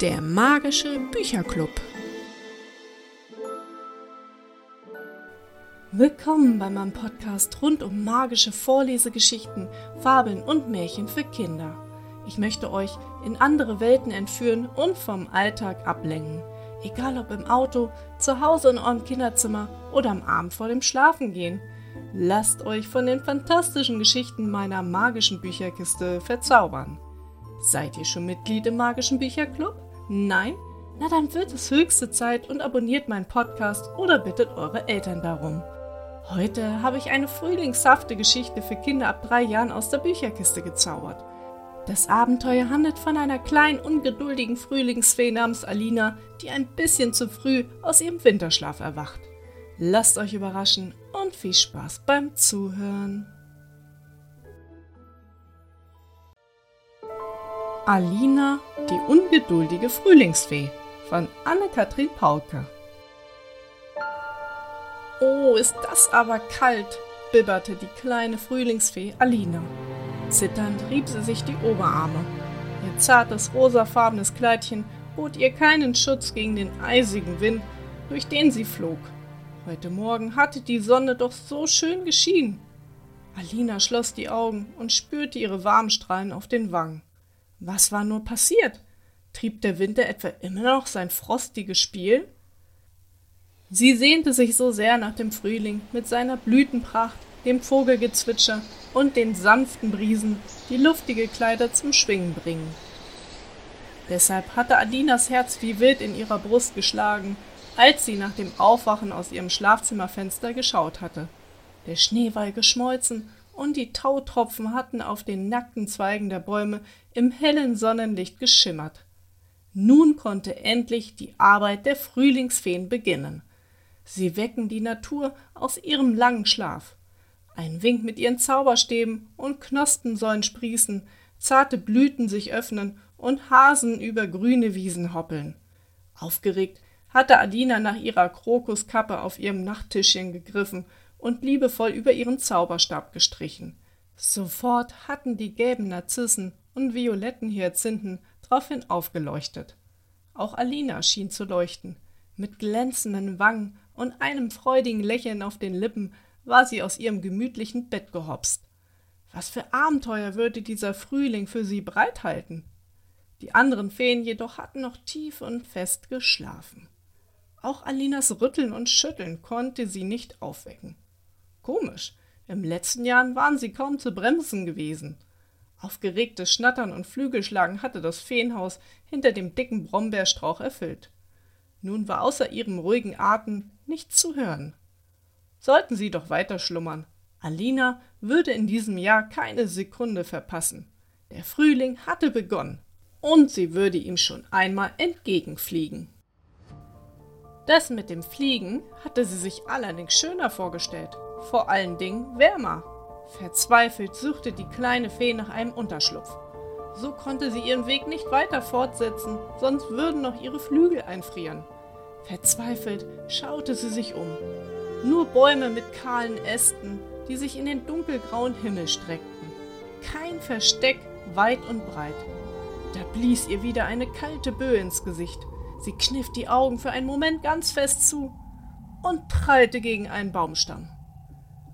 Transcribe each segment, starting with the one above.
Der magische Bücherclub. Willkommen bei meinem Podcast rund um magische Vorlesegeschichten, Fabeln und Märchen für Kinder. Ich möchte euch in andere Welten entführen und vom Alltag ablenken. Egal ob im Auto, zu Hause in eurem Kinderzimmer oder am Abend vor dem Schlafengehen. Lasst euch von den fantastischen Geschichten meiner magischen Bücherkiste verzaubern. Seid ihr schon Mitglied im magischen Bücherclub? Nein? Na dann wird es höchste Zeit und abonniert meinen Podcast oder bittet eure Eltern darum. Heute habe ich eine frühlingshafte Geschichte für Kinder ab drei Jahren aus der Bücherkiste gezaubert. Das Abenteuer handelt von einer kleinen, ungeduldigen Frühlingsfee namens Alina, die ein bisschen zu früh aus ihrem Winterschlaf erwacht. Lasst euch überraschen und viel Spaß beim Zuhören. Alina, die ungeduldige Frühlingsfee von Anne-Kathrin Pauke. Oh, ist das aber kalt, bibberte die kleine Frühlingsfee Alina. Zitternd rieb sie sich die Oberarme. Ihr zartes rosafarbenes Kleidchen bot ihr keinen Schutz gegen den eisigen Wind, durch den sie flog. Heute Morgen hatte die Sonne doch so schön geschienen. Alina schloss die Augen und spürte ihre Warmstrahlen auf den Wangen. Was war nur passiert? Trieb der Winter etwa immer noch sein frostiges Spiel? Sie sehnte sich so sehr nach dem Frühling mit seiner Blütenpracht, dem Vogelgezwitscher und den sanften Brisen, die luftige Kleider zum Schwingen bringen. Deshalb hatte Adinas Herz wie wild in ihrer Brust geschlagen, als sie nach dem Aufwachen aus ihrem Schlafzimmerfenster geschaut hatte. Der Schnee war geschmolzen und die Tautropfen hatten auf den nackten Zweigen der Bäume im hellen Sonnenlicht geschimmert. Nun konnte endlich die Arbeit der Frühlingsfeen beginnen. Sie wecken die Natur aus ihrem langen Schlaf. Ein Wink mit ihren Zauberstäben und Knospen sollen sprießen, zarte Blüten sich öffnen und Hasen über grüne Wiesen hoppeln. Aufgeregt hatte Adina nach ihrer Krokuskappe auf ihrem Nachttischchen gegriffen und liebevoll über ihren Zauberstab gestrichen. Sofort hatten die gelben Narzissen und violetten Hyazinthen daraufhin aufgeleuchtet. Auch Alina schien zu leuchten. Mit glänzenden Wangen und einem freudigen Lächeln auf den Lippen war sie aus ihrem gemütlichen Bett gehopst. Was für Abenteuer würde dieser Frühling für sie bereithalten? Die anderen Feen jedoch hatten noch tief und fest geschlafen. Auch Alinas Rütteln und Schütteln konnte sie nicht aufwecken. Komisch, im letzten Jahr waren sie kaum zu bremsen gewesen. Aufgeregtes Schnattern und Flügelschlagen hatte das Feenhaus hinter dem dicken Brombeerstrauch erfüllt. Nun war außer ihrem ruhigen Atem nichts zu hören. Sollten sie doch weiter schlummern. Alina würde in diesem Jahr keine Sekunde verpassen. Der Frühling hatte begonnen, und sie würde ihm schon einmal entgegenfliegen. Das mit dem Fliegen hatte sie sich allerdings schöner vorgestellt vor allen Dingen wärmer. Verzweifelt suchte die kleine Fee nach einem Unterschlupf. So konnte sie ihren Weg nicht weiter fortsetzen, sonst würden noch ihre Flügel einfrieren. Verzweifelt schaute sie sich um. Nur Bäume mit kahlen Ästen, die sich in den dunkelgrauen Himmel streckten. Kein Versteck weit und breit. Da blies ihr wieder eine kalte Böe ins Gesicht. Sie kniff die Augen für einen Moment ganz fest zu und prallte gegen einen Baumstamm.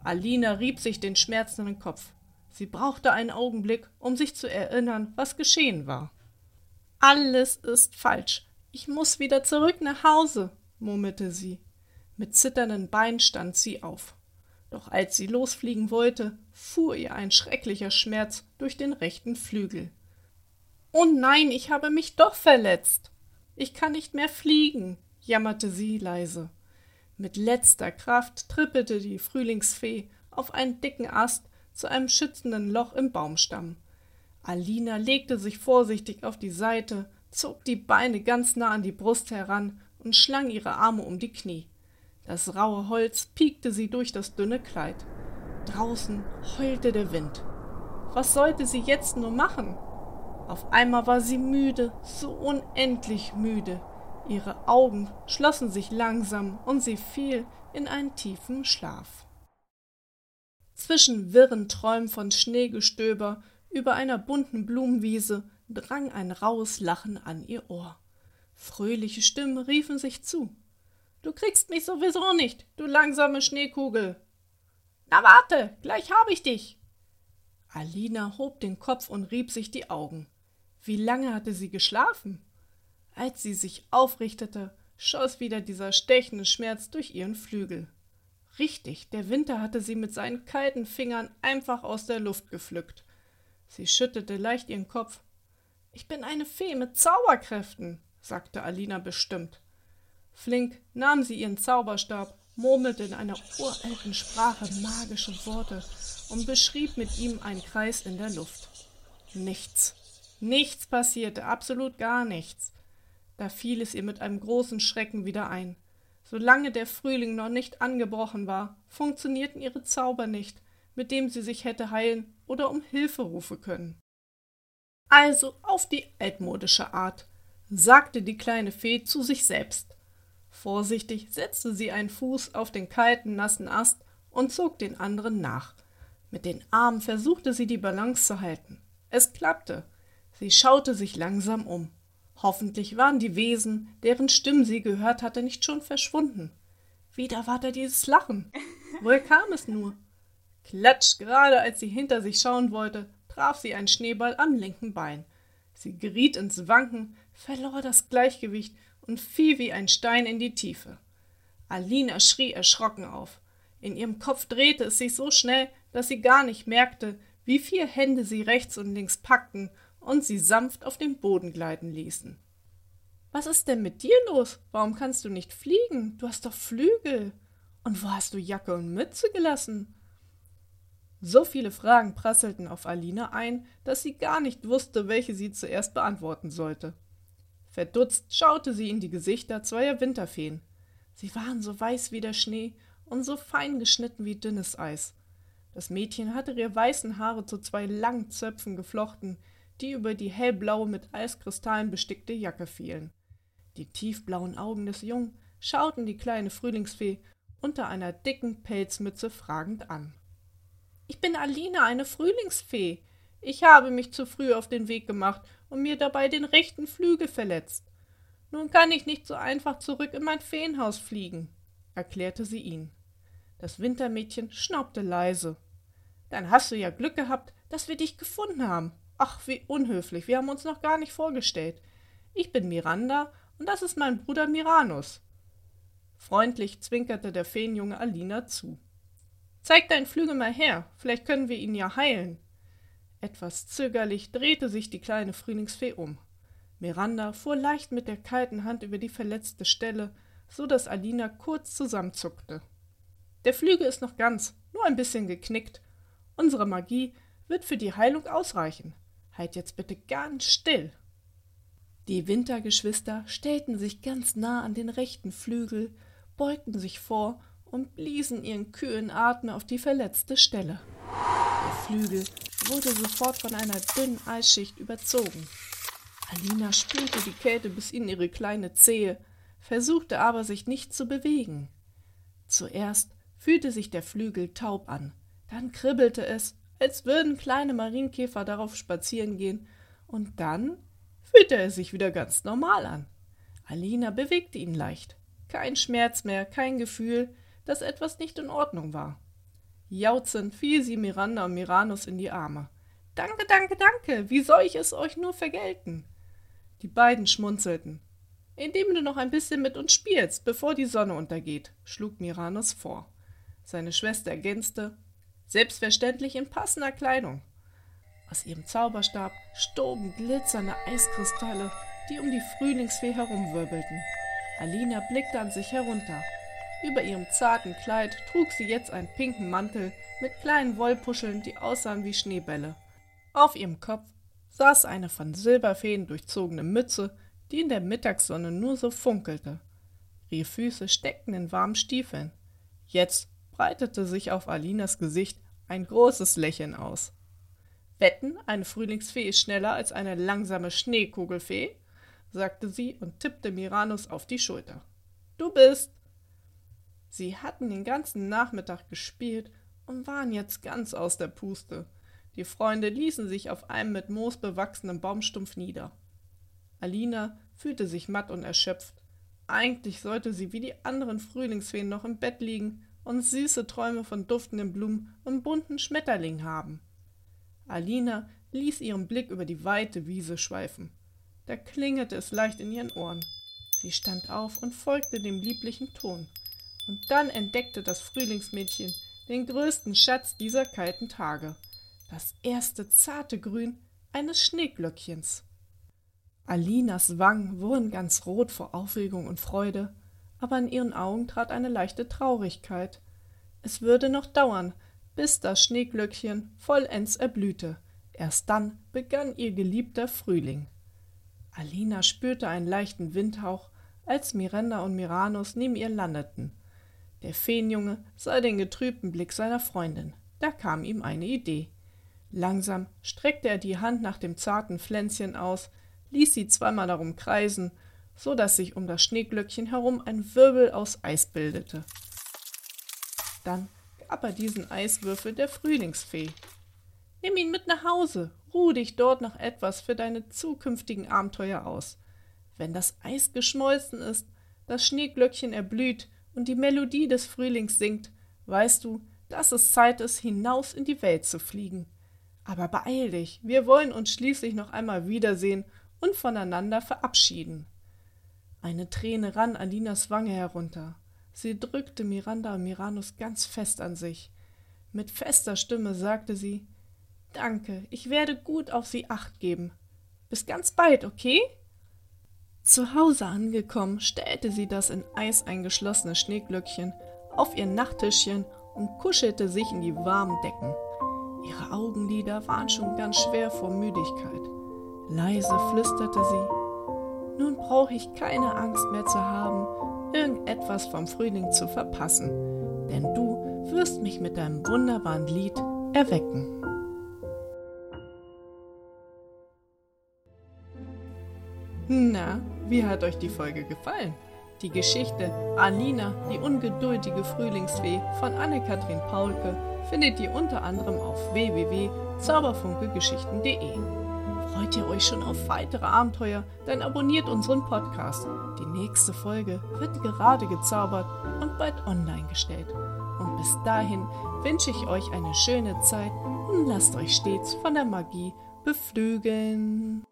Alina rieb sich den schmerzenden Kopf. Sie brauchte einen Augenblick, um sich zu erinnern, was geschehen war. Alles ist falsch. Ich muss wieder zurück nach Hause, murmelte sie. Mit zitternden Beinen stand sie auf. Doch als sie losfliegen wollte, fuhr ihr ein schrecklicher Schmerz durch den rechten Flügel. Oh nein, ich habe mich doch verletzt. Ich kann nicht mehr fliegen, jammerte sie leise. Mit letzter Kraft trippelte die Frühlingsfee auf einen dicken Ast zu einem schützenden Loch im Baumstamm. Alina legte sich vorsichtig auf die Seite, zog die Beine ganz nah an die Brust heran und schlang ihre Arme um die Knie. Das raue Holz piekte sie durch das dünne Kleid. Draußen heulte der Wind. Was sollte sie jetzt nur machen? Auf einmal war sie müde, so unendlich müde. Ihre Augen schlossen sich langsam und sie fiel in einen tiefen Schlaf. Zwischen wirren Träumen von Schneegestöber über einer bunten Blumenwiese drang ein rauhes Lachen an ihr Ohr. Fröhliche Stimmen riefen sich zu. Du kriegst mich sowieso nicht, du langsame Schneekugel. Na warte, gleich hab ich dich. Alina hob den Kopf und rieb sich die Augen. Wie lange hatte sie geschlafen? Als sie sich aufrichtete, schoss wieder dieser stechende Schmerz durch ihren Flügel. Richtig, der Winter hatte sie mit seinen kalten Fingern einfach aus der Luft gepflückt. Sie schüttelte leicht ihren Kopf. Ich bin eine Fee mit Zauberkräften, sagte Alina bestimmt. Flink nahm sie ihren Zauberstab, murmelte in einer uralten Sprache magische Worte und beschrieb mit ihm einen Kreis in der Luft. Nichts. Nichts passierte, absolut gar nichts. Da fiel es ihr mit einem großen Schrecken wieder ein. Solange der Frühling noch nicht angebrochen war, funktionierten ihre Zauber nicht, mit dem sie sich hätte heilen oder um Hilfe rufen können. Also auf die altmodische Art, sagte die kleine Fee zu sich selbst. Vorsichtig setzte sie einen Fuß auf den kalten, nassen Ast und zog den anderen nach. Mit den Armen versuchte sie die Balance zu halten. Es klappte. Sie schaute sich langsam um. Hoffentlich waren die Wesen, deren Stimmen sie gehört hatte, nicht schon verschwunden. Wieder war da dieses Lachen. Woher kam es nur? Klatsch, gerade als sie hinter sich schauen wollte, traf sie einen Schneeball am linken Bein. Sie geriet ins Wanken, verlor das Gleichgewicht und fiel wie ein Stein in die Tiefe. Alina schrie erschrocken auf. In ihrem Kopf drehte es sich so schnell, dass sie gar nicht merkte, wie vier Hände sie rechts und links packten und sie sanft auf den Boden gleiten ließen. Was ist denn mit dir los? Warum kannst du nicht fliegen? Du hast doch Flügel. Und wo hast du Jacke und Mütze gelassen? So viele Fragen prasselten auf Alina ein, dass sie gar nicht wusste, welche sie zuerst beantworten sollte. Verdutzt schaute sie in die Gesichter zweier Winterfeen. Sie waren so weiß wie der Schnee und so fein geschnitten wie dünnes Eis. Das Mädchen hatte ihre weißen Haare zu zwei langen Zöpfen geflochten, die über die hellblaue mit Eiskristallen bestickte Jacke fielen. Die tiefblauen Augen des Jungen schauten die kleine Frühlingsfee unter einer dicken Pelzmütze fragend an. Ich bin Alina, eine Frühlingsfee. Ich habe mich zu früh auf den Weg gemacht und mir dabei den rechten Flügel verletzt. Nun kann ich nicht so einfach zurück in mein Feenhaus fliegen, erklärte sie ihn. Das Wintermädchen schnaubte leise. Dann hast du ja Glück gehabt, dass wir dich gefunden haben, Ach, wie unhöflich, wir haben uns noch gar nicht vorgestellt. Ich bin Miranda und das ist mein Bruder Miranus. Freundlich zwinkerte der Feenjunge Alina zu. Zeig deinen Flügel mal her, vielleicht können wir ihn ja heilen. Etwas zögerlich drehte sich die kleine Frühlingsfee um. Miranda fuhr leicht mit der kalten Hand über die verletzte Stelle, so dass Alina kurz zusammenzuckte. Der Flügel ist noch ganz, nur ein bisschen geknickt. Unsere Magie wird für die Heilung ausreichen. Halt jetzt bitte ganz still. Die Wintergeschwister stellten sich ganz nah an den rechten Flügel, beugten sich vor und bliesen ihren kühlen Atem auf die verletzte Stelle. Der Flügel wurde sofort von einer dünnen Eisschicht überzogen. Alina spürte die Kälte bis in ihre kleine Zehe, versuchte aber sich nicht zu bewegen. Zuerst fühlte sich der Flügel taub an, dann kribbelte es als würden kleine Marienkäfer darauf spazieren gehen, und dann fühlte er sich wieder ganz normal an. Alina bewegte ihn leicht. Kein Schmerz mehr, kein Gefühl, dass etwas nicht in Ordnung war. Jauchzend fiel sie Miranda und Miranus in die Arme. Danke, danke, danke, wie soll ich es euch nur vergelten? Die beiden schmunzelten. Indem du noch ein bisschen mit uns spielst, bevor die Sonne untergeht, schlug Miranus vor. Seine Schwester ergänzte, selbstverständlich in passender Kleidung. Aus ihrem Zauberstab stoben glitzernde Eiskristalle, die um die Frühlingsfee herumwirbelten. Alina blickte an sich herunter. Über ihrem zarten Kleid trug sie jetzt einen pinken Mantel mit kleinen Wollpuscheln, die aussahen wie Schneebälle. Auf ihrem Kopf saß eine von Silberfäden durchzogene Mütze, die in der Mittagssonne nur so funkelte. Ihre Füße steckten in warmen Stiefeln. Jetzt breitete sich auf Alinas Gesicht ein großes Lächeln aus. Wetten, eine Frühlingsfee ist schneller als eine langsame Schneekugelfee? sagte sie und tippte Miranus auf die Schulter. Du bist. Sie hatten den ganzen Nachmittag gespielt und waren jetzt ganz aus der Puste. Die Freunde ließen sich auf einem mit Moos bewachsenen Baumstumpf nieder. Alina fühlte sich matt und erschöpft. Eigentlich sollte sie wie die anderen Frühlingsfeen noch im Bett liegen und süße Träume von duftenden Blumen und bunten Schmetterlingen haben. Alina ließ ihren Blick über die weite Wiese schweifen. Da klingelte es leicht in ihren Ohren. Sie stand auf und folgte dem lieblichen Ton. Und dann entdeckte das Frühlingsmädchen den größten Schatz dieser kalten Tage, das erste zarte Grün eines Schneeglöckchens. Alinas Wangen wurden ganz rot vor Aufregung und Freude, aber in ihren Augen trat eine leichte Traurigkeit. Es würde noch dauern, bis das Schneeglöckchen vollends erblühte. Erst dann begann ihr geliebter Frühling. Alina spürte einen leichten Windhauch, als Miranda und Miranus neben ihr landeten. Der Feenjunge sah den getrübten Blick seiner Freundin. Da kam ihm eine Idee. Langsam streckte er die Hand nach dem zarten Pflänzchen aus, ließ sie zweimal darum kreisen, so dass sich um das Schneeglöckchen herum ein Wirbel aus Eis bildete. Dann gab er diesen Eiswürfel der Frühlingsfee. Nimm ihn mit nach Hause, ruh dich dort noch etwas für deine zukünftigen Abenteuer aus. Wenn das Eis geschmolzen ist, das Schneeglöckchen erblüht und die Melodie des Frühlings singt, weißt du, dass es Zeit ist, hinaus in die Welt zu fliegen. Aber beeil dich, wir wollen uns schließlich noch einmal wiedersehen und voneinander verabschieden. Eine Träne rann Alinas Wange herunter. Sie drückte Miranda und Miranus ganz fest an sich. Mit fester Stimme sagte sie Danke, ich werde gut auf Sie acht geben. Bis ganz bald, okay? Zu Hause angekommen, stellte sie das in Eis eingeschlossene Schneeglöckchen auf ihr Nachttischchen und kuschelte sich in die warmen Decken. Ihre Augenlider waren schon ganz schwer vor Müdigkeit. Leise flüsterte sie, nun brauche ich keine Angst mehr zu haben, irgendetwas vom Frühling zu verpassen, denn du wirst mich mit deinem wunderbaren Lied erwecken. Na, wie hat euch die Folge gefallen? Die Geschichte Alina, die ungeduldige Frühlingsfee von Anne-Kathrin Paulke findet ihr unter anderem auf www.zauberfunkegeschichten.de. Freut ihr euch schon auf weitere Abenteuer? Dann abonniert unseren Podcast. Die nächste Folge wird gerade gezaubert und bald online gestellt. Und bis dahin wünsche ich euch eine schöne Zeit und lasst euch stets von der Magie beflügeln.